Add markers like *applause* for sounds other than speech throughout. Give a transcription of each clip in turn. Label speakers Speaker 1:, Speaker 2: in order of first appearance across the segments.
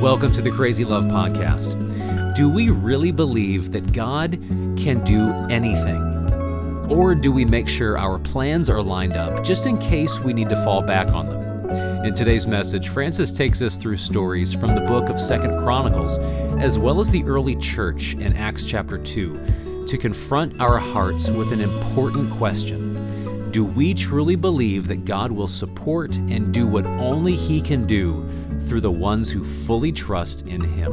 Speaker 1: Welcome to the Crazy Love Podcast. Do we really believe that God can do anything? Or do we make sure our plans are lined up just in case we need to fall back on them? In today's message, Francis takes us through stories from the book of Second Chronicles, as well as the early church in Acts chapter 2, to confront our hearts with an important question. Do we truly believe that God will support and do what only He can do through the ones who fully trust in Him.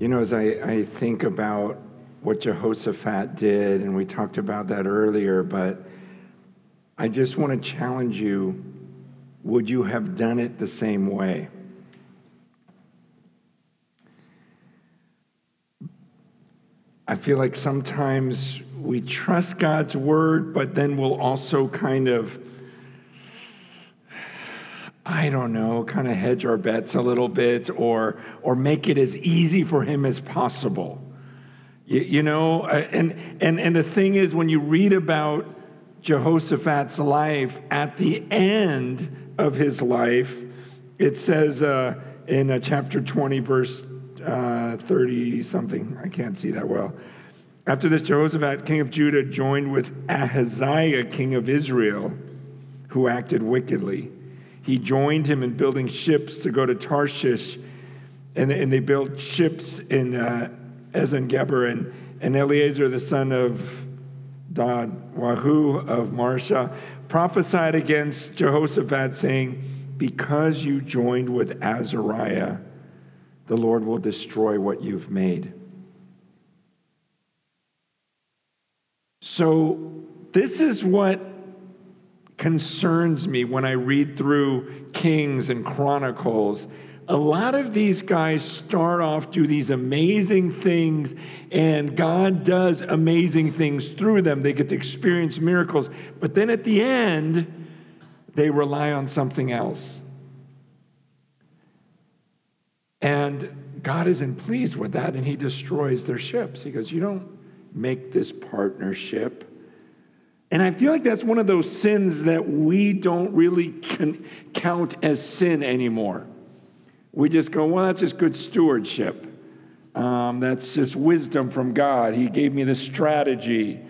Speaker 2: You know, as I, I think about what Jehoshaphat did, and we talked about that earlier, but I just want to challenge you would you have done it the same way? I feel like sometimes we trust God's word, but then we'll also kind of I don't know, kind of hedge our bets a little bit or, or make it as easy for him as possible. You, you know, uh, and, and, and the thing is, when you read about Jehoshaphat's life, at the end of his life, it says uh, in uh, chapter 20, verse 30 uh, something, I can't see that well. After this, Jehoshaphat, king of Judah, joined with Ahaziah, king of Israel, who acted wickedly he joined him in building ships to go to Tarshish. And, and they built ships in uh, Ezion-Geber. And, and Eleazar, the son of Dodavahu of Mareshah, prophesied against Jehoshaphat, saying, Because you joined with Azariah, the Lord will destroy what you've made. So, this is what concerns me when I read through Kings and Chronicles. A lot of these guys start off, do these amazing things, and God does amazing things through them. They get to experience miracles. But then at the end, they rely on something else. And God isn't pleased with that, and He destroys their ships. He goes, You don't make this partnership and I feel like that's one of those sins that we don't really count as sin anymore. We just go, well, that's just good stewardship. Um, that's just wisdom from God. He gave me the strategy.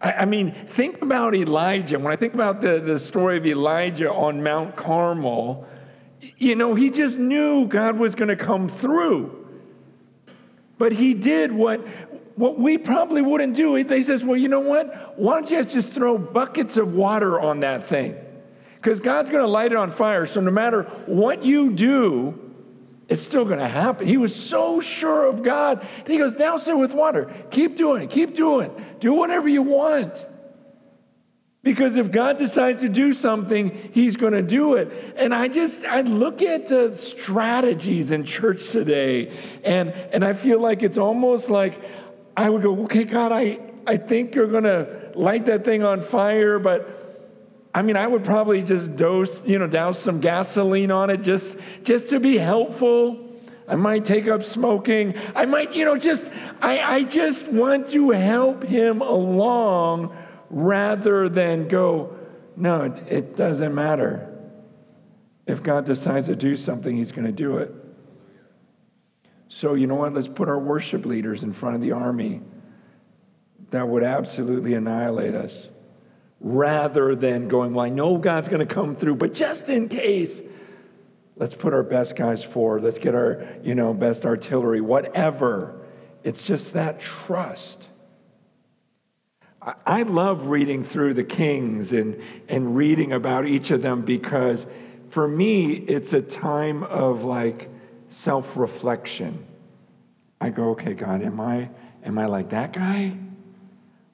Speaker 2: I, I, mean, think about Elijah. When I think about the, the story of Elijah on Mount Carmel, you know, he just knew God was going to come through. But he did what, what we probably wouldn't do, they says, well, you know what? Why don't you just throw buckets of water on that thing? Because God's going to light it on fire. So no matter what you do, it's still going to happen. He was so sure of God. He goes, douse it with water. Keep doing it. Keep doing it. Do whatever you want. Because if God decides to do something, He's going to do it. And I just, I look at uh, strategies in church today, and, and I feel like it's almost like I would go, okay, God, I, I think you're going to light that thing on fire, but I mean, I would probably just dose, you know, douse some gasoline on it just, just to be helpful. I might take up smoking. I might, you know, just, I, I just want to help him along rather than go, no, it, it doesn't matter. If God decides to do something, he's going to do it. So, you know what? Let's put our worship leaders in front of the army that would absolutely annihilate us rather than going, Well, I know God's going to come through, but just in case, let's put our best guys forward. Let's get our, you know, best artillery, whatever. It's just that trust. I love reading through the kings and, and reading about each of them because for me, it's a time of like self reflection. I go, okay, God, am I, am I like that guy?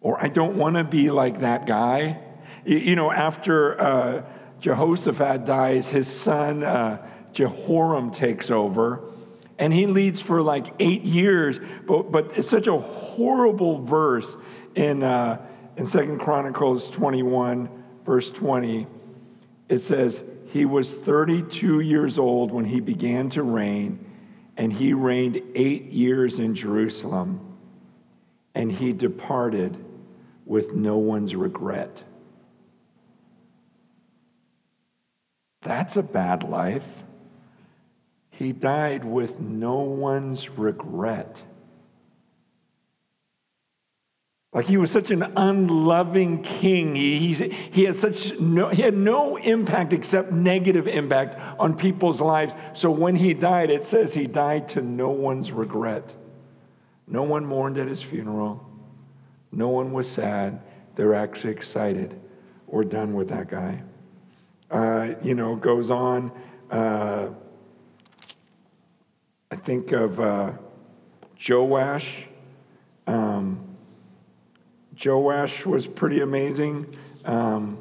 Speaker 2: Or I don't want to be like that guy. You know, after uh, Jehoshaphat dies, his son uh, Jehoram takes over, and he leads for like eight years. But, but it's such a horrible verse in, uh, in 2 Chronicles 21, verse 20. It says, He was 32 years old when he began to reign and he reigned eight years in Jerusalem, and he departed with no one's regret. That's a bad life. he died with no one's regret. Like he was such an unloving king. He, he, had such no, he had no impact except negative impact on people's lives. So when he died, it says he died to no one's regret. No one mourned at his funeral. No one was sad. They're actually excited. We're done with that guy. Uh, you know, goes on. Uh, I think of uh, Joash. Um, Joash was pretty amazing. Um,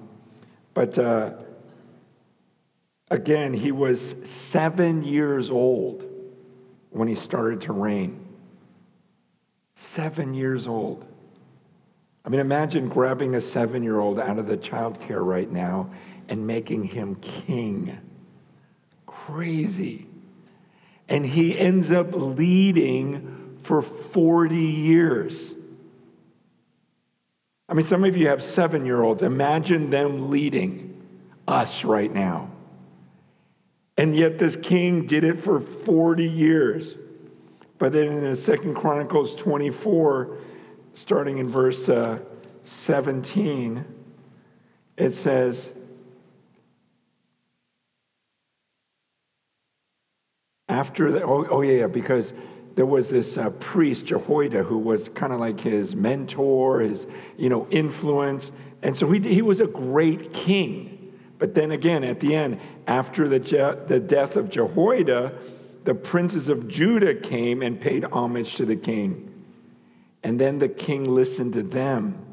Speaker 2: but uh, again, he was seven years old when he started to reign. Seven years old. I mean, imagine grabbing a seven year old out of the child care right now and making him king. Crazy. And he ends up leading for 40 years. I mean, some of you have seven year olds. Imagine them leading us right now. And yet, this king did it for 40 years. But then in the Second Chronicles 24, starting in verse uh, 17, it says, After that, oh, oh yeah, because there was this uh, priest, Jehoiada, who was kind of like his mentor, his, you know, influence. And so he, he was a great king. But then again, at the end, after the, Je- the death of Jehoiada, the princes of Judah came and paid homage to the king. And then the king listened to them,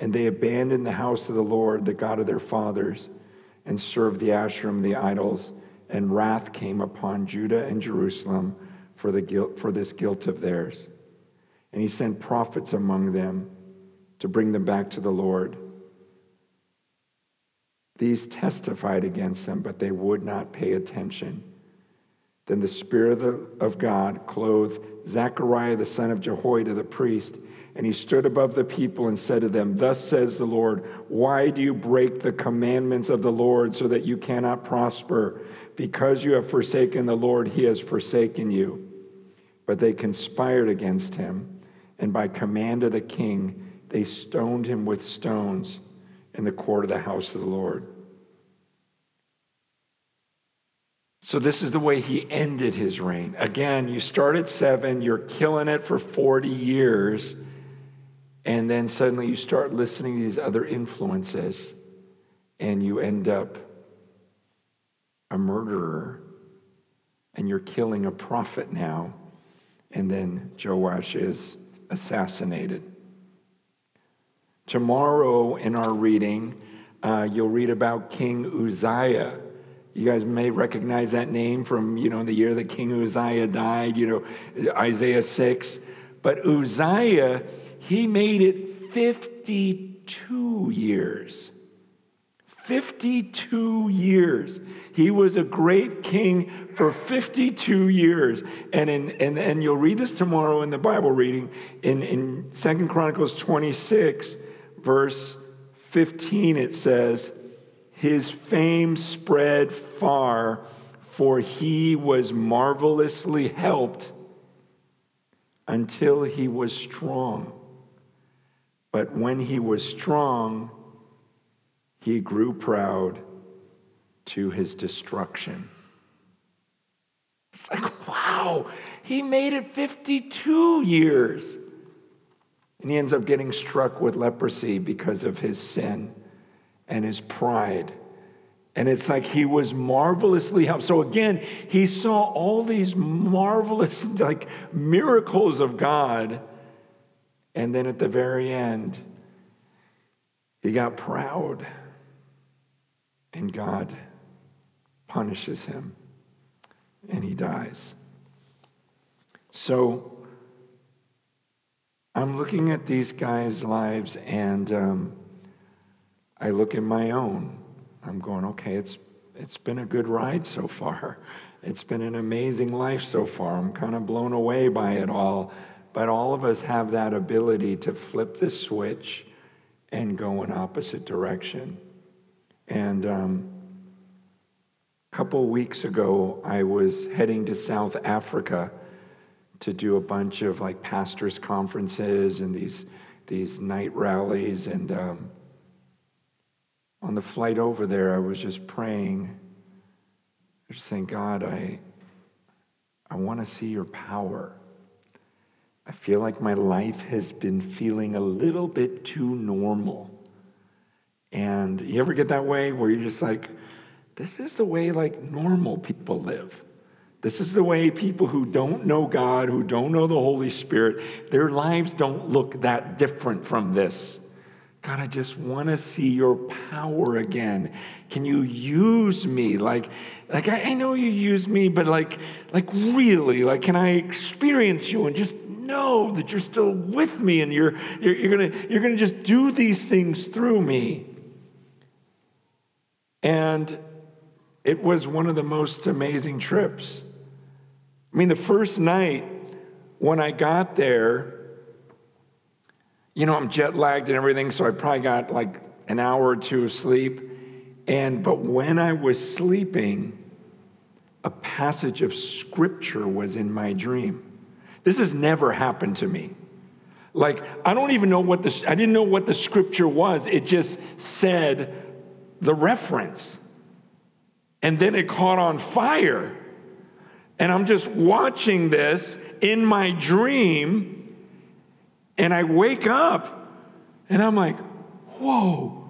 Speaker 2: and they abandoned the house of the Lord, the God of their fathers, and served the Asherim, the idols. And wrath came upon Judah and Jerusalem for, the guilt, for this guilt of theirs. And he sent prophets among them to bring them back to the Lord. These testified against them, but they would not pay attention. Then the Spirit of God clothed Zechariah the son of Jehoiada the priest, and he stood above the people and said to them, Thus says the Lord, why do you break the commandments of the Lord so that you cannot prosper? Because you have forsaken the Lord, he has forsaken you. But they conspired against him, and by command of the king, they stoned him with stones in the court of the house of the Lord. So, this is the way he ended his reign. Again, you start at seven, you're killing it for 40 years, and then suddenly you start listening to these other influences, and you end up a murderer, and you're killing a prophet now and then Joash is assassinated. Tomorrow in our reading, uh, you'll read about King Uzziah. You guys may recognize that name from, you know, the year that King Uzziah died, you know, Isaiah 6. But Uzziah, he made it 52 years 52 years. He was a great king for 52 years. And, in, and, and you'll read this tomorrow in the Bible reading in, in 2 Chronicles 26, verse 15, it says, His fame spread far, for he was marvelously helped until he was strong. But when he was strong, he grew proud to his destruction. It's like, wow, he made it 52 years. And he ends up getting struck with leprosy because of his sin and his pride. And it's like he was marvelously helped. So again, he saw all these marvelous like miracles of God. And then at the very end, he got proud and God punishes him and he dies. So I'm looking at these guys' lives and um, I look at my own. I'm going, okay, it's, it's been a good ride so far. It's been an amazing life so far. I'm kind of blown away by it all. But all of us have that ability to flip the switch and go in opposite direction. And um, A couple weeks ago, I was heading to South Africa to do a bunch of like pastors' conferences and these, these night rallies. And um, on the flight over there, I was just praying, just saying, God, I, I want to see your power. I feel like my life has been feeling a little bit too normal. And you ever get that way where you're just like, this is the way like normal people live. This is the way people who don't know God, who don't know the Holy Spirit, their lives don't look that different from this. God, I just want to see your power again. Can you use me? Like, like I, I know you use me, but like, like really, like, can I experience you and just know that you're still with me and you're, you're, you're, gonna, you're gonna just do these things through me? And it was one of the most amazing trips. I mean, the first night when I got there, you know, I'm jet lagged and everything, so I probably got like an hour or two of sleep. And but when I was sleeping, a passage of scripture was in my dream. This has never happened to me. Like, I don't even know what the, I didn't know what the scripture was. It just said the reference. And then it caught on fire. And I'm just watching this in my dream. And I wake up and I'm like, whoa,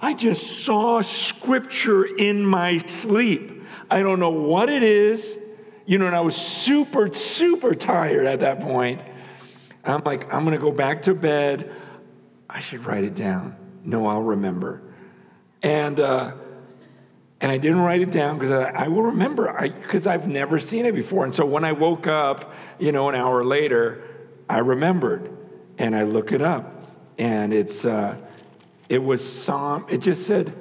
Speaker 2: I just saw scripture in my sleep. I don't know what it is. You know, and I was super, super tired at that point. I'm like, I'm gonna go back to bed. I should write it down. No, I'll remember. And uh, and I didn't write it down because I, I, will remember because I've never seen it before. And so when I woke up, you know, an hour later, I remembered, and I look it up, and it's uh, it was Psalm. It just said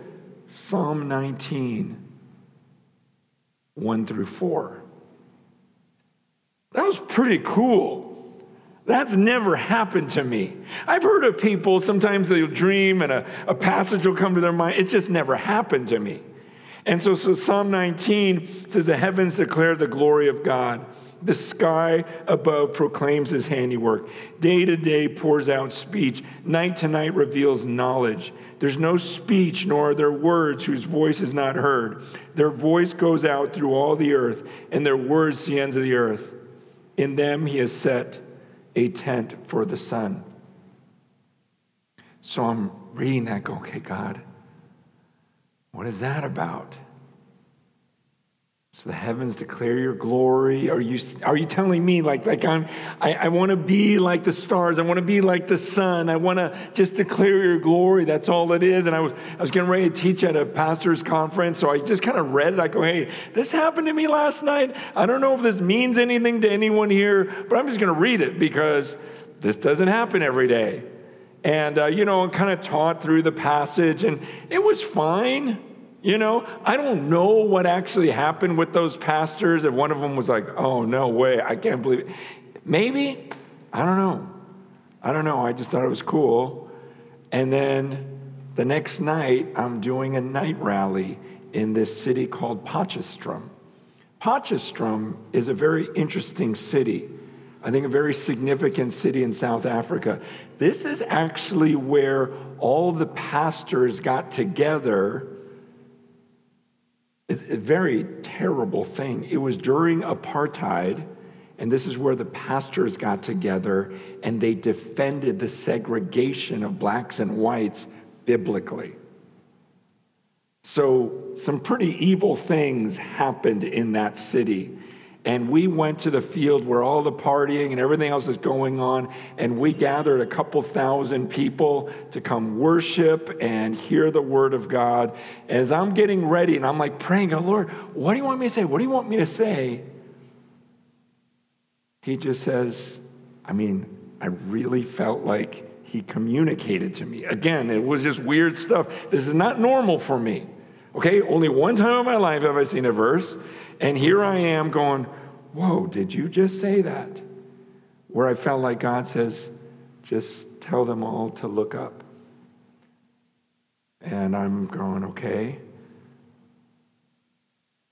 Speaker 2: Psalm 19, one through four. That was pretty cool. That's never happened to me. I've heard of people, sometimes they'll dream and a, a passage will come to their mind. It's just never happened to me. And so, so Psalm 19 says, The heavens declare the glory of God. The sky above proclaims his handiwork. Day to day pours out speech. Night to night reveals knowledge. There's no speech, nor are there words whose voice is not heard. Their voice goes out through all the earth, and their words to the ends of the earth. In them he has set a tent for the sun. So I'm reading that, go, okay, God, what is that about? So the heavens declare your glory. Are you, are you telling me like, like I'm, I, I want to be like the stars. I want to be like the sun. I want to just declare your glory. That's all it is. And I was, I was getting ready to teach at a pastor's conference. So I just kind of read it. I go, hey, this happened to me last night. I don't know if this means anything to anyone here, but I'm just going to read it because this doesn't happen every day. And, uh, you know, kind of taught through the passage and it was fine. You know, I don't know what actually happened with those pastors. If one of them was like, oh, no way, I can't believe it. Maybe, I don't know. I don't know. I just thought it was cool. And then the next night, I'm doing a night rally in this city called Potchefstroom. Potchefstroom is a very interesting city. I think a very significant city in South Africa. This is actually where all the pastors got together a very terrible thing. It was during apartheid, and this is where the pastors got together and they defended the segregation of blacks and whites biblically. So, some pretty evil things happened in that city. And we went to the field where all the partying and everything else is going on. And we gathered a couple thousand people to come worship and hear the word of God. As I'm getting ready and I'm like praying, oh Lord, what do you want me to say? What do you want me to say? He just says, I mean, I really felt like he communicated to me. Again, it was just weird stuff. This is not normal for me. Okay, only one time in my life have I seen a verse. And here I am going, Whoa, did you just say that? Where I felt like God says, Just tell them all to look up. And I'm going, Okay.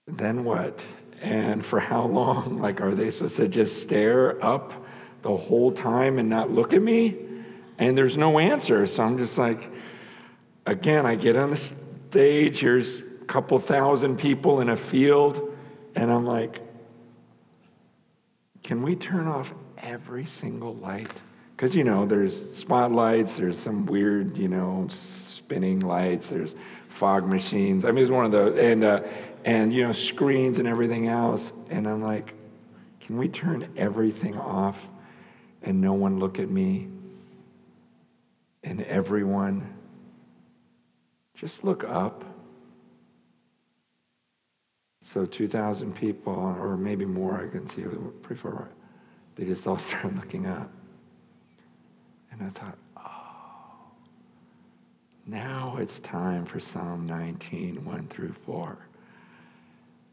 Speaker 2: then what? And for how long? *laughs* Like, are they supposed to just stare up the whole time and not look at me? And there's no answer. So I'm just like, again, I get on the stage, here's a couple thousand people in a field, and I'm like, can we turn off every single light? Because, you know, there's spotlights, there's some weird, you know, spinning lights, there's fog machines. I mean, it's one of those, and, uh, and, you know, screens and everything else. And I'm like, can we turn everything off and no one look at me? And everyone just look up. So 2,000 people, or maybe more, I can see pretty far. They just all *laughs* started looking up. And I thought, oh, now it's time for Psalm 19, 1 through 4.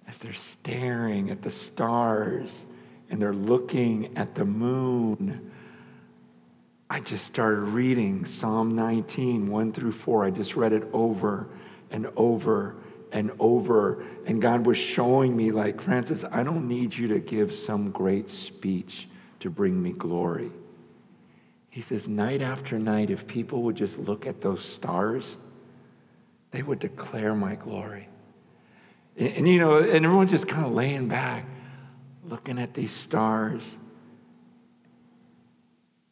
Speaker 2: As they're staring at the stars and they're looking at the moon, I just started reading Psalm 19, 1 through 4. I just read it over and over and over. And God was showing me, like, Francis, I don't need you to give some great speech to bring me glory. He says, night after night, if people would just look at those stars, they would declare my glory. And, and you know, and everyone's just kind of laying back, looking at these stars.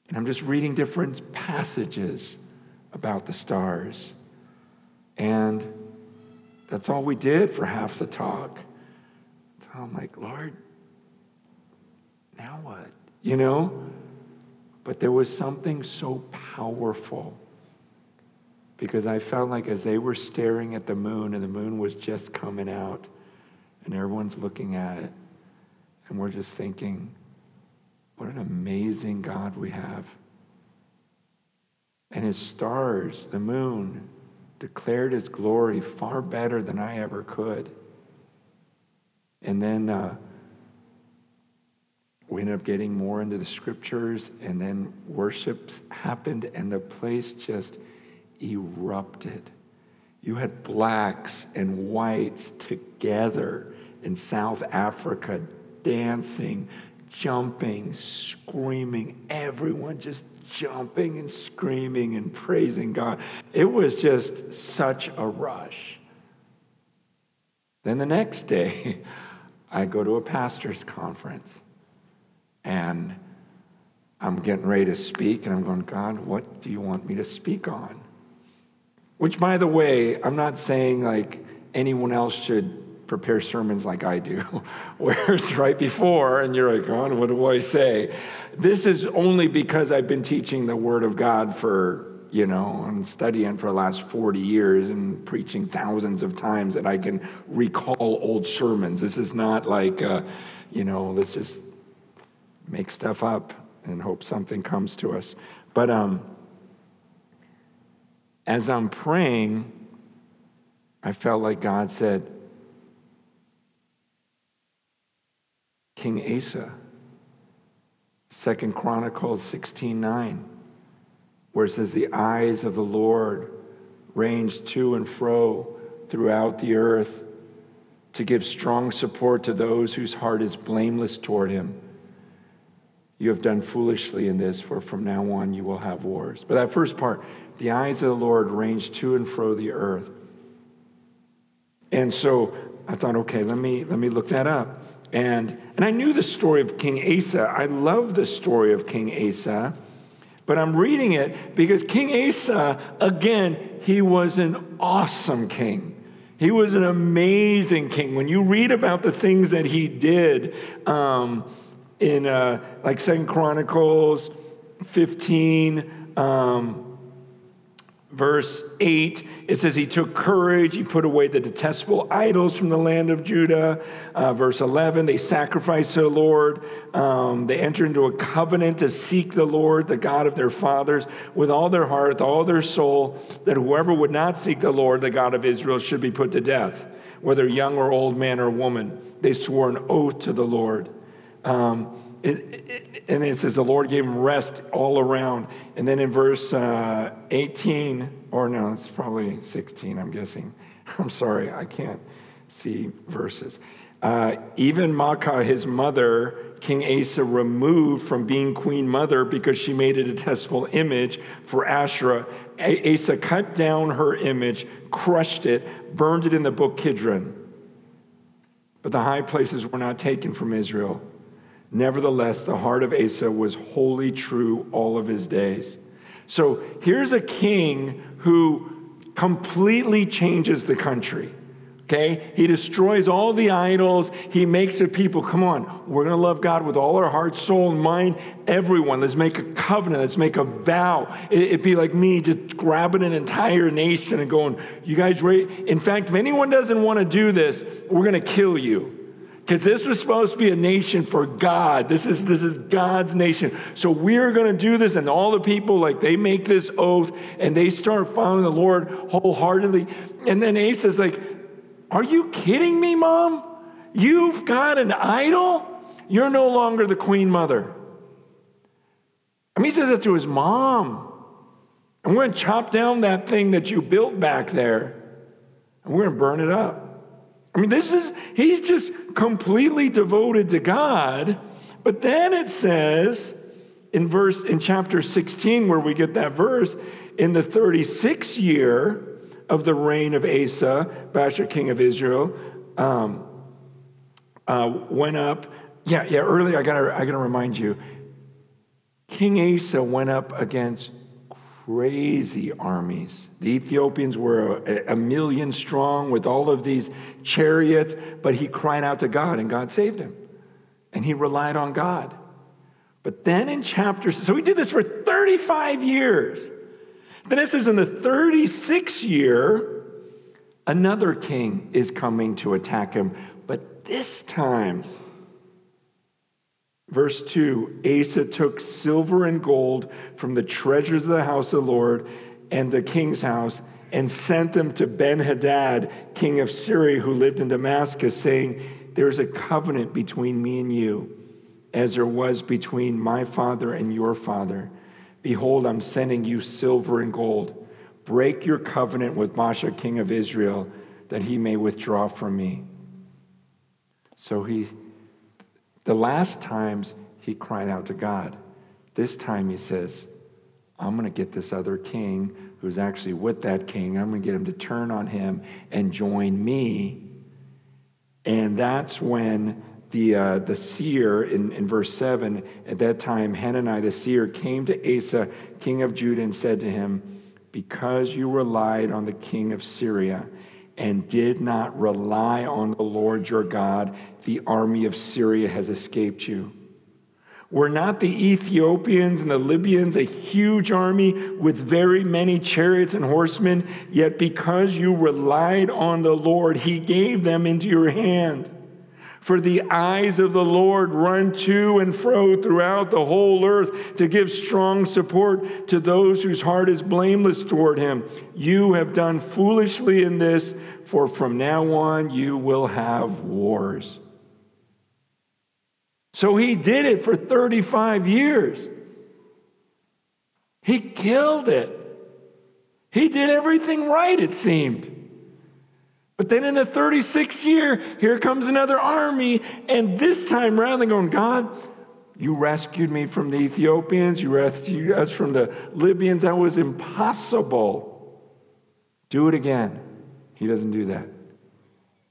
Speaker 2: And I'm just reading different passages about the stars. And that's all we did for half the talk. So I'm like, Lord, now what? You know? But there was something so powerful because I felt like as they were staring at the moon and the moon was just coming out and everyone's looking at it and we're just thinking, what an amazing God we have. And his stars, the moon, declared his glory far better than I ever could. And then uh, we ended up getting more into the scriptures, and then worships happened, and the place just erupted. You had blacks and whites together in South Africa dancing, jumping, screaming, everyone just jumping and screaming and praising God. It was just such a rush. Then the next day, *laughs* I go to a pastor's conference and I'm getting ready to speak, and I'm going, God, what do you want me to speak on? Which, by the way, I'm not saying like anyone else should prepare sermons like I do, *laughs* where it's right before and you're like, oh, what do I say? This is only because I've been teaching the Word of God for, you know, and studying for the last 40 years and preaching thousands of times that I can recall old sermons. This is not like, uh, you know, let's just make stuff up and hope something comes to us. But um, as I'm praying, I felt like God said, King Asa. Second Chronicles 16:9, where it says, The eyes of the Lord range to and fro throughout the earth to give strong support to those whose heart is blameless toward him. You have done foolishly in this, for from now on you will have wars. But that first part, the eyes of the Lord range to and fro the earth. And so I thought, okay, let me let me look that up. And, and I knew the story of King Asa. I love the story of King Asa. But I'm reading it because King Asa, again, he was an awesome king. He was an amazing king. When you read about the things that he did um, in uh, like Second Chronicles 15, um, verse 8, it says, He took courage, He put away the detestable idols from the land of Judah. Uh, verse 11, they sacrificed to the Lord. Um, they entered into a covenant to seek the Lord, the God of their fathers, with all their heart, with all their soul, that whoever would not seek the Lord, the God of Israel, should be put to death, whether young or old man or woman. They swore an oath to the Lord. Um, it, it, and it says the Lord gave him rest all around. And then in verse uh, 18, or no, it's probably 16, I'm guessing. *laughs* I'm sorry, I can't see verses. Uh, even Maacah, his mother, King Asa removed from being queen mother because she made it a detestable image for Asherah. Asa cut down her image, crushed it, burned it in the brook Kidron. But the high places were not taken from Israel. Nevertheless, the heart of Asa was wholly true all of his days. So here's a king who completely changes the country. Okay? He destroys all the idols. He makes it people, come on, we're going to love God with all our heart, soul, and mind. Everyone, let's make a covenant. Let's make a vow. It'd be like me just grabbing an entire nation and going, you guys? In fact, if anyone doesn't want to do this, we're going to kill you. Because this was supposed to be a nation for God. This is, this is God's nation. So we're going to do this. And all the people, like, they make this oath and they start following the Lord wholeheartedly. And then Asa's like, Are you kidding me, mom? You've got an idol? You're no longer the queen mother. I mean, he says that to his mom. And we're going to chop down that thing that you built back there and we're going to burn it up. I mean, this is, he's just completely devoted to God. But then it says in verse, in chapter 16, where we get that verse, in the 36th year of the reign of Asa, Baasha, king of Israel, um, uh, went up. Yeah, yeah, earlier, I gotta, I gotta remind you, King Asa went up against crazy armies. The Ethiopians were a, a, million strong with all of these chariots, but he cried out to God and God saved him. And he relied on God. But then in chapter, so he did this for 35 years. Then it says in the 36th year, another king is coming to attack him. But this time, Verse 2 Asa took silver and gold from the treasures of the house of the Lord and the king's house and sent them to Ben Hadad, king of Syria, who lived in Damascus, saying, There's a covenant between me and you, as there was between my father and your father. Behold, I'm sending you silver and gold. Break your covenant with Baasha, king of Israel, that he may withdraw from me. So he the last times he cried out to God. This time he says, I'm going to get this other king who's actually with that king. I'm going to get him to turn on him and join me. And that's when the, uh, the seer in, in verse 7, at that time, Hanani the seer came to Asa, king of Judah, and said to him, Because you relied on the king of Syria and did not rely on the Lord your God, the army of Syria has escaped you. Were not the Ethiopians and the Libyans a huge army with very many chariots and horsemen? Yet because you relied on the Lord, he gave them into your hand. For the eyes of the Lord run to and fro throughout the whole earth to give strong support to those whose heart is blameless toward him. You have done foolishly in this, for from now on you will have wars. So he did it for 35 years. He killed it. He did everything right, it seemed. But then in the 36th year, here comes another army. And this time around, they're going, God, you rescued me from the Ethiopians, you rescued us from the Libyans. That was impossible. Do it again. He doesn't do that.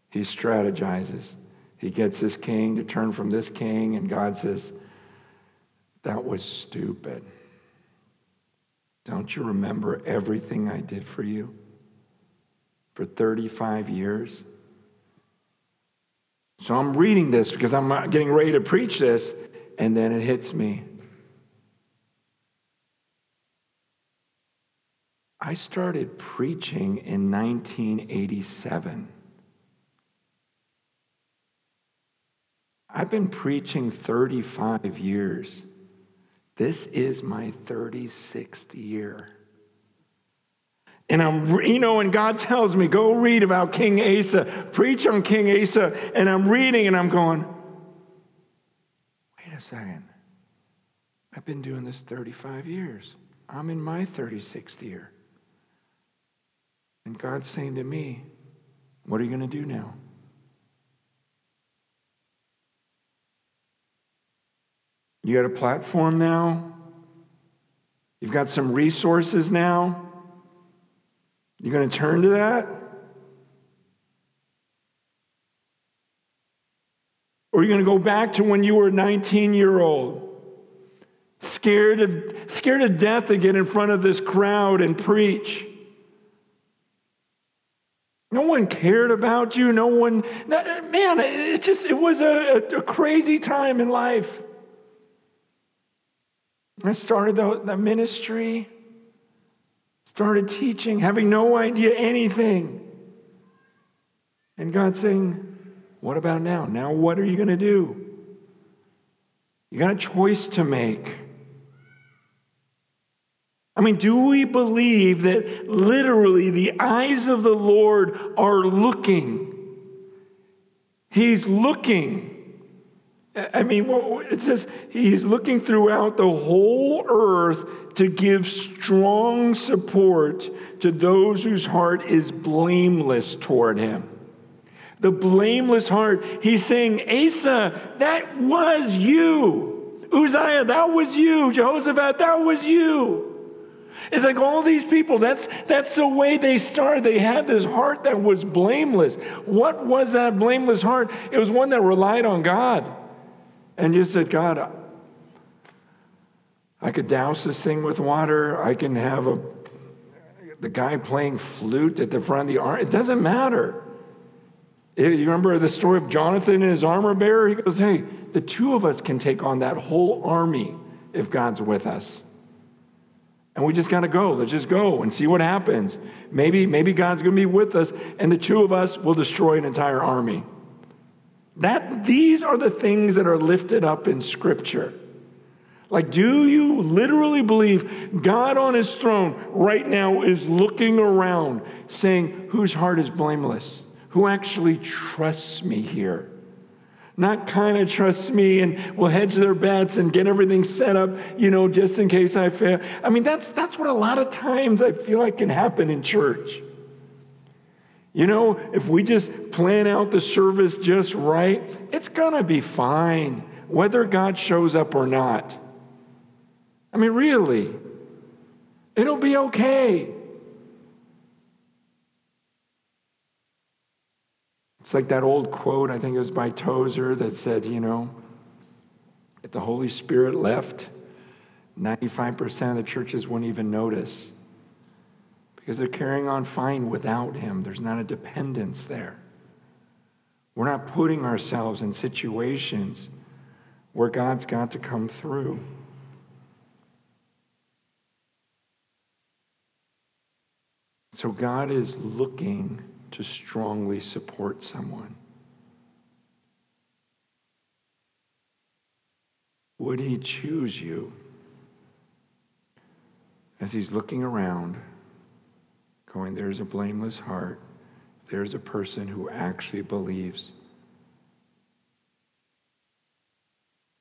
Speaker 2: He strategizes. He gets this king to turn from this king, and God says, That was stupid. Don't you remember everything I did for you? For 35 years. So I'm reading this because I'm getting ready to preach this, and then it hits me. I started preaching in 1987. I've been preaching 35 years. This is my 36th year. And I'm, you know, and God tells me, go read about King Asa, preach on King Asa. And I'm reading and I'm going, wait a second. I've been doing this 35 years. I'm in my 36th year. And God's saying to me, what are you going to do now? You got a platform now. You've got some resources now. You're going to turn to that? Or are you going to go back to when you were 19 year old? Scared, of, scared to death to get in front of this crowd and preach. No one cared about you. No one, man, it's just, it was a, a crazy time in life. I started the, the ministry, started teaching, having no idea anything. And God saying, What about now? Now, what are you going to do? You got a choice to make. I mean, do we believe that literally the eyes of the Lord are looking? He's looking. I mean, it says he's looking throughout the whole earth to give strong support to those whose heart is blameless toward him. The blameless heart. He's saying, Asa, that was you. Uzziah, that was you. Jehoshaphat, that was you. It's like all these people, that's, that's the way they started. They had this heart that was blameless. What was that blameless heart? It was one that relied on God and just said, God, I could douse this thing with water. I can have a, the guy playing flute at the front of the arm. It doesn't matter. Eh, you remember the story of Jonathan and his armor bearer? He goes, Hey, the two of us can take on that whole army if God's with us. And we just got to go. Let's just go and see what happens. Maybe, maybe God's going to be with us, and the two of us will destroy an entire army. That these are the things that are lifted up in Scripture. Like, do you literally believe God on his throne right now is looking around saying, Whose heart is blameless? Who actually trusts me here? Not kind of trusts me and will hedge their bets and get everything set up, you know, just in case I fail. I mean, that's, that's what a lot of times I feel like can happen in church. You know, if we just plan out the service just right, it's going to be fine, whether God shows up or not. I mean, really, it'll be okay. It's like that old quote, I think it was by Tozer, that said, you know, if the Holy Spirit left, 95% of the churches wouldn't even notice because they're carrying on fine without Him. There's not a dependence there. We're not putting ourselves in situations where God's got to come through. So God is looking to strongly support someone. Would He choose you as He's looking around? Going, There's a blameless heart. There's a person who actually believes.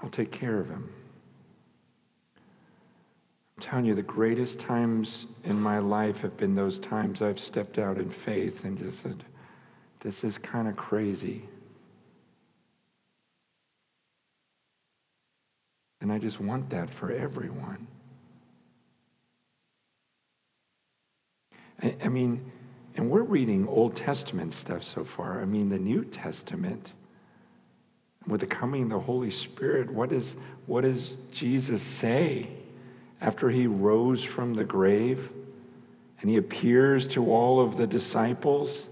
Speaker 2: I'll take care of him. I'm telling you, the greatest times in my life have been those times I've stepped out in faith and just said, This is kind of crazy. And I just want that for everyone. I, I mean, and we're reading Old Testament stuff so far. I mean, the New Testament, with the coming of the Holy Spirit, what, is, what does Jesus say after he rose from the grave and he appears to all of the disciples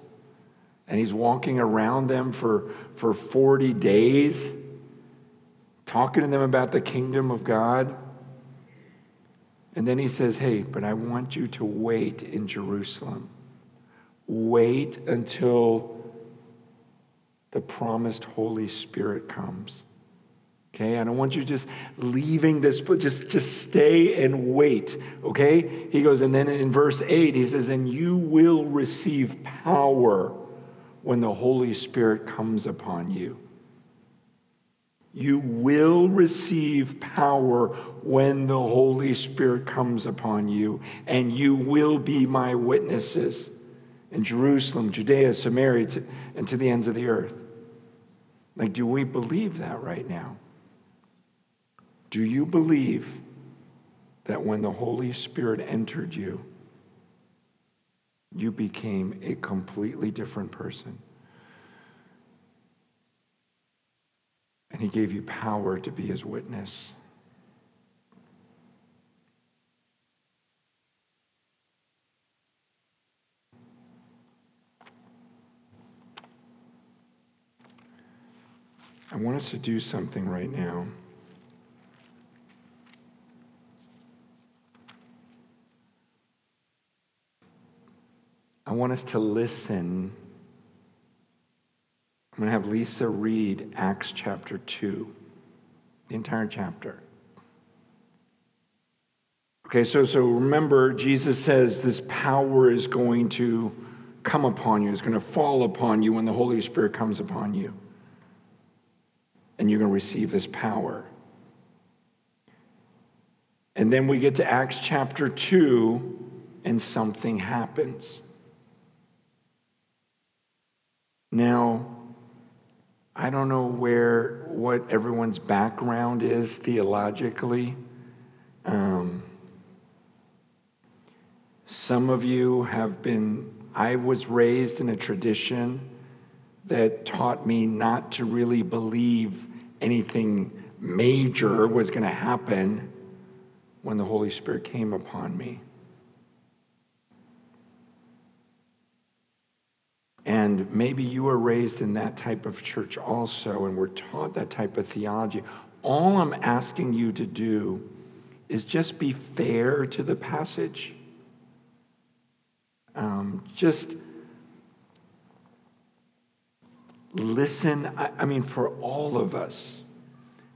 Speaker 2: and he's walking around them for, for 40 days, talking to them about the kingdom of God? And then he says, Hey, but I want you to wait in Jerusalem. Wait until the promised Holy Spirit comes. Okay, I don't want you just leaving this, but just, just stay and wait. Okay? He goes, and then in verse 8, he says, And you will receive power when the Holy Spirit comes upon you. You will receive power when the Holy Spirit comes upon you, and you will be my witnesses in Jerusalem, Judea, Samaria, and to the ends of the earth. Like, do we believe that right now? Do you believe that when the Holy Spirit entered you, you became a completely different person? And he gave you power to be his witness. I want us to do something right now. I want us to listen. I'm going to have Lisa read Acts chapter 2, the entire chapter. Okay, so, so remember, Jesus says this power is going to come upon you, it's going to fall upon you when the Holy Spirit comes upon you. And you're going to receive this power. And then we get to Acts chapter 2, and something happens. Now, I don't know where what everyone's background is theologically. Um, some of you have been, I was raised in a tradition that taught me not to really believe anything major was going to happen when the Holy Spirit came upon me. And maybe you were raised in that type of church also and were taught that type of theology. All I'm asking you to do is just be fair to the passage. Um, just listen. I, I mean, for all of us,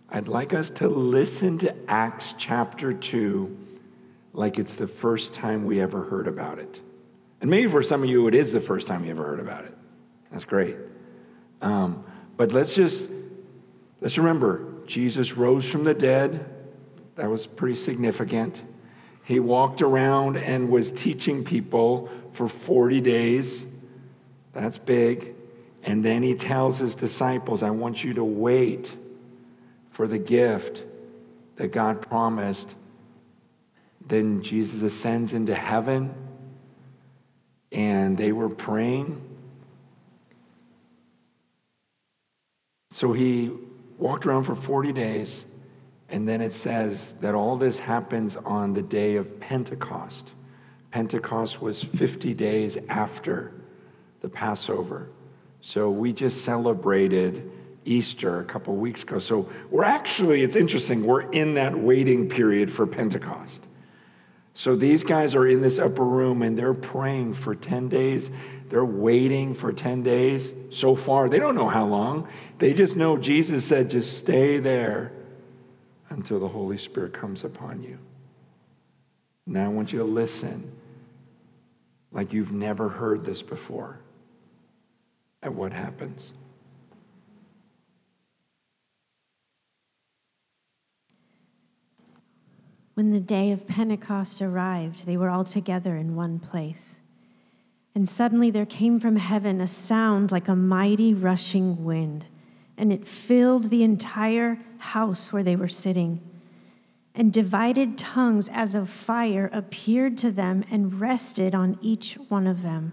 Speaker 2: I'd like us to listen to Acts chapter 2 like it's the first time we ever heard about it. And maybe for some of you, it is the first time you ever heard about it. That's great. Um, but let's just let's remember Jesus rose from the dead. That was pretty significant. He walked around and was teaching people for 40 days. That's big. And then he tells his disciples, I want you to wait for the gift that God promised. Then Jesus ascends into heaven and they were praying. So he walked around for 40 days, and then it says that all this happens on the day of Pentecost. Pentecost was 50 days after the Passover. So we just celebrated Easter a couple weeks ago. So we're actually, it's interesting, we're in that waiting period for Pentecost. So these guys are in this upper room and they're praying for 10 days. They're waiting for 10 days so far. They don't know how long. They just know Jesus said, just stay there until the Holy Spirit comes upon you. Now I want you to listen like you've never heard this before at what happens.
Speaker 3: When the day of Pentecost arrived, they were all together in one place. And suddenly there came from heaven a sound like a mighty rushing wind, and it filled the entire house where they were sitting. And divided tongues as of fire appeared to them and rested on each one of them.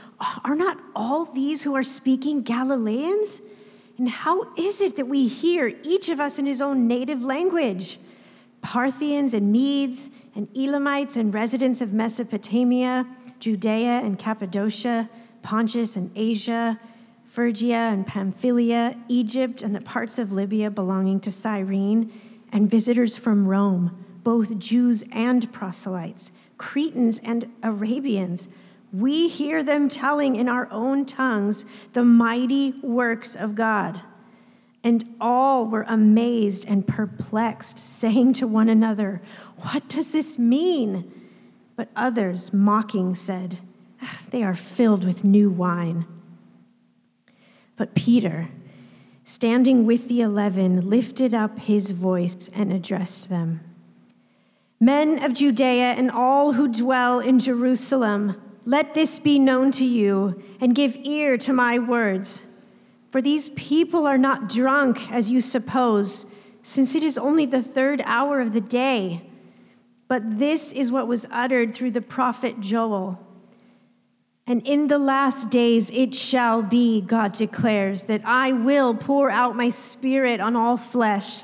Speaker 3: Are not all these who are speaking Galileans? And how is it that we hear each of us in his own native language? Parthians and Medes and Elamites and residents of Mesopotamia, Judea and Cappadocia, Pontus and Asia, Phrygia and Pamphylia, Egypt and the parts of Libya belonging to Cyrene, and visitors from Rome, both Jews and proselytes, Cretans and Arabians. We hear them telling in our own tongues the mighty works of God. And all were amazed and perplexed, saying to one another, What does this mean? But others, mocking, said, ah, They are filled with new wine. But Peter, standing with the eleven, lifted up his voice and addressed them Men of Judea and all who dwell in Jerusalem, let this be known to you, and give ear to my words. For these people are not drunk, as you suppose, since it is only the third hour of the day. But this is what was uttered through the prophet Joel. And in the last days it shall be, God declares, that I will pour out my spirit on all flesh,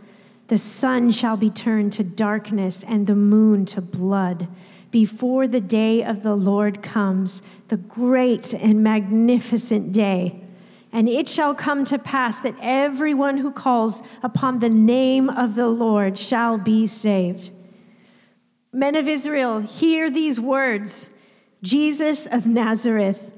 Speaker 3: The sun shall be turned to darkness and the moon to blood before the day of the Lord comes, the great and magnificent day. And it shall come to pass that everyone who calls upon the name of the Lord shall be saved. Men of Israel, hear these words Jesus of Nazareth,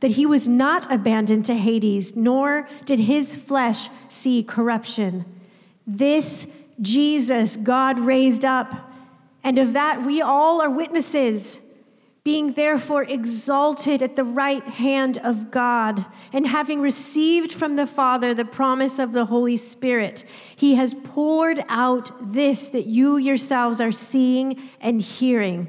Speaker 3: that he was not abandoned to Hades, nor did his flesh see corruption. This Jesus God raised up, and of that we all are witnesses, being therefore exalted at the right hand of God, and having received from the Father the promise of the Holy Spirit, he has poured out this that you yourselves are seeing and hearing.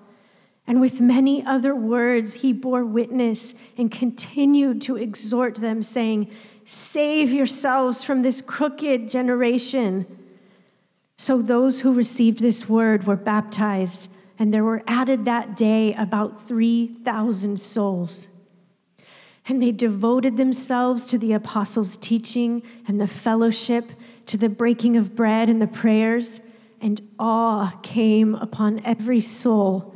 Speaker 3: And with many other words, he bore witness and continued to exhort them, saying, Save yourselves from this crooked generation. So those who received this word were baptized, and there were added that day about 3,000 souls. And they devoted themselves to the apostles' teaching and the fellowship, to the breaking of bread and the prayers, and awe came upon every soul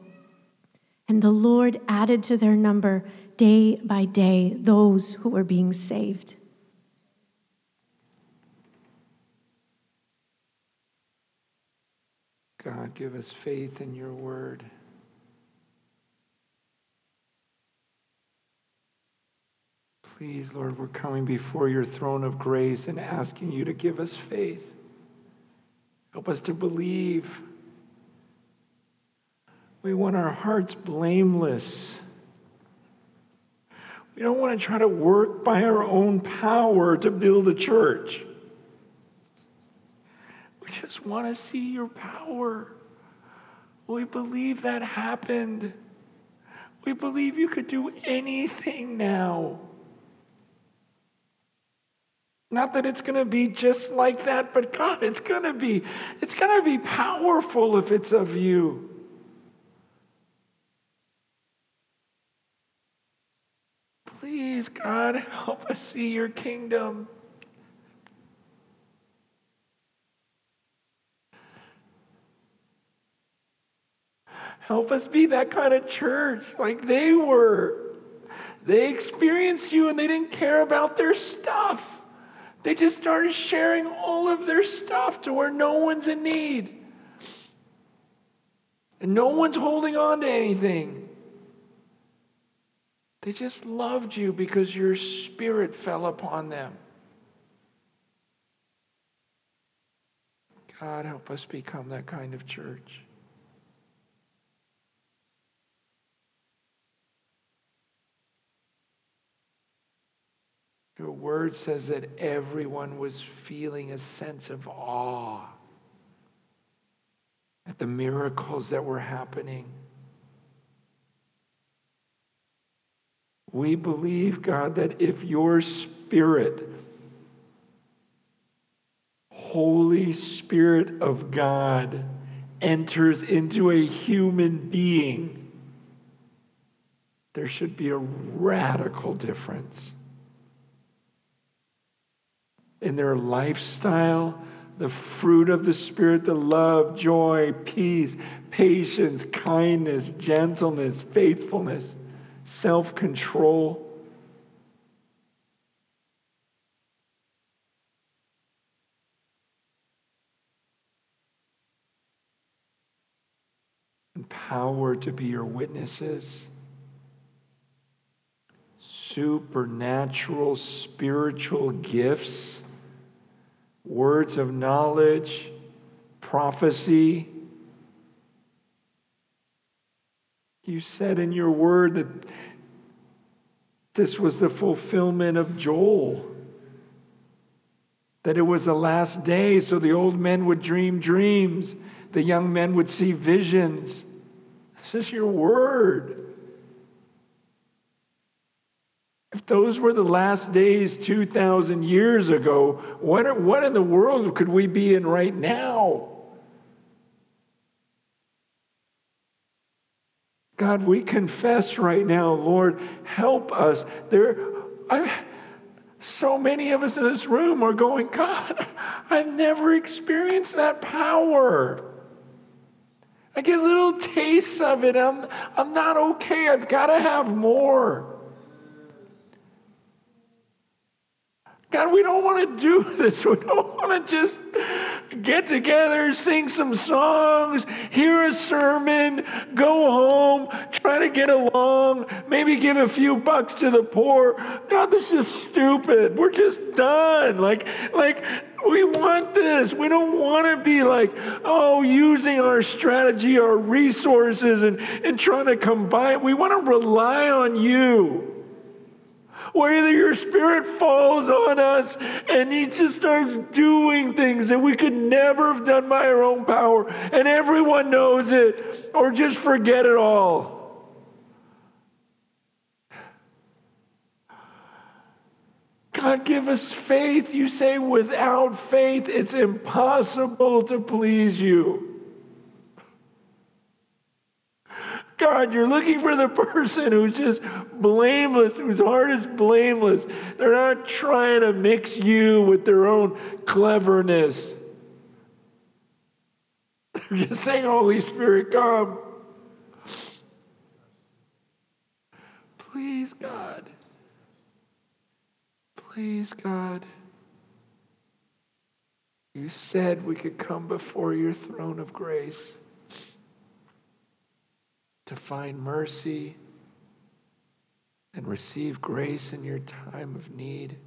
Speaker 3: And the Lord added to their number day by day those who were being saved.
Speaker 2: God, give us faith in your word. Please, Lord, we're coming before your throne of grace and asking you to give us faith. Help us to believe we want our hearts blameless. We don't want to try to work by our own power to build a church. We just want to see your power. We believe that happened. We believe you could do anything now. Not that it's going to be just like that, but God, it's going to be it's going to be powerful if it's of you. Please, God, help us see your kingdom. Help us be that kind of church like they were. They experienced you and they didn't care about their stuff. They just started sharing all of their stuff to where no one's in need. And no one's holding on to anything. They just loved you because your spirit fell upon them. God, help us become that kind of church. Your word says that everyone was feeling a sense of awe at the miracles that were happening. We believe, God, that if your spirit, Holy Spirit of God, enters into a human being, there should be a radical difference in their lifestyle, the fruit of the Spirit, the love, joy, peace, patience, kindness, gentleness, faithfulness self control. And power to be your witnesses. Supernatural spiritual gifts, words of knowledge, prophecy You said in your word that this was the fulfillment of Joel. That it was the last day, so the old men would dream dreams, the young men would see visions. This is your word. If those were the last days 2,000 years ago, what, what in the world could we be in right now? God, we confess right now, Lord, help us. There, I, so many of us in this room are going, God, *laughs* I've never experienced that power. I get little tastes of it. I'm, I'm not okay. I've got to have more. God, we don't want to do this. We don't want to just get together, sing some songs, hear a sermon, go home, try to get along, maybe give a few bucks to the poor. God, this is stupid. We're just done. Like, like we want this. We don't want to be like, oh, using our strategy, our resources, and, and trying to combine. We want to rely on you. Where your spirit falls on us and he just starts doing things that we could never have done by our own power, and everyone knows it, or just forget it all. God, give us faith. You say without faith, it's impossible to please you. God, you're looking for the *laughs* person who's just blameless, whose heart is blameless. They're not trying to mix you with their own cleverness. *laughs* They're just saying, Holy Spirit, come. Please, God. Please, God. You said we could come before your throne of grace to find mercy and receive grace in your time of need.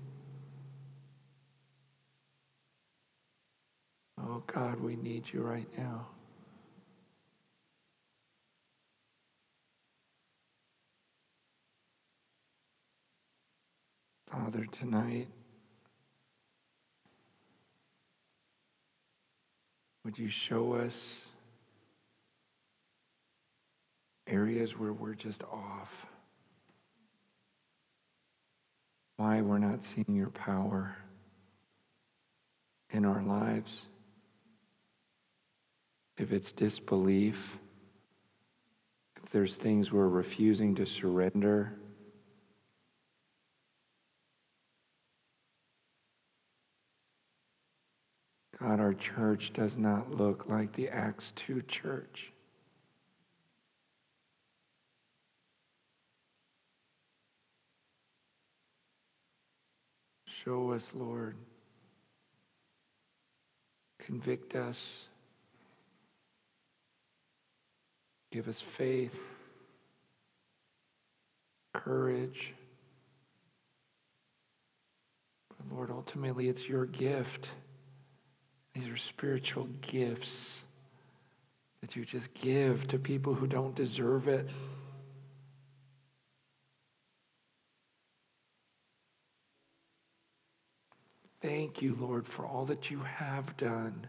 Speaker 2: Oh God, we need you right now. Father, tonight, would you show us areas where we're just off? Why we're not seeing your power in our lives? If it's disbelief, if there's things we're refusing to surrender God, our church does not look like the Acts 2 church. Show us, Lord. Convict us. Give us faith, courage. But Lord, ultimately, it's your gift. These are spiritual gifts that you just give to people who don't deserve it. Thank you, Lord, for all that you have done.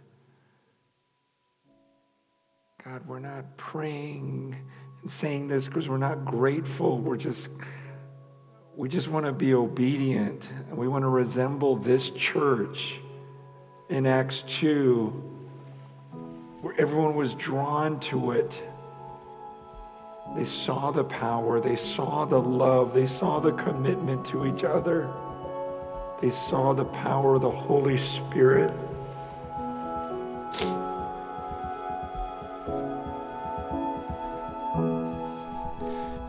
Speaker 2: God, we're not praying and saying this because we're not grateful. We're just, we just want to be obedient. And we want to resemble this church in Acts 2, where everyone was drawn to it. They saw the power, they saw the love, they saw the commitment to each other, they saw the power of the Holy Spirit.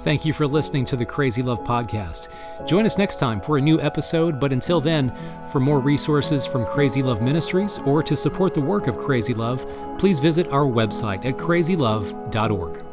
Speaker 1: Thank you for listening to the Crazy Love Podcast. Join us next time for a new episode, but until then, for more resources from Crazy Love Ministries or to support the work of Crazy Love, please visit our website at crazylove.org.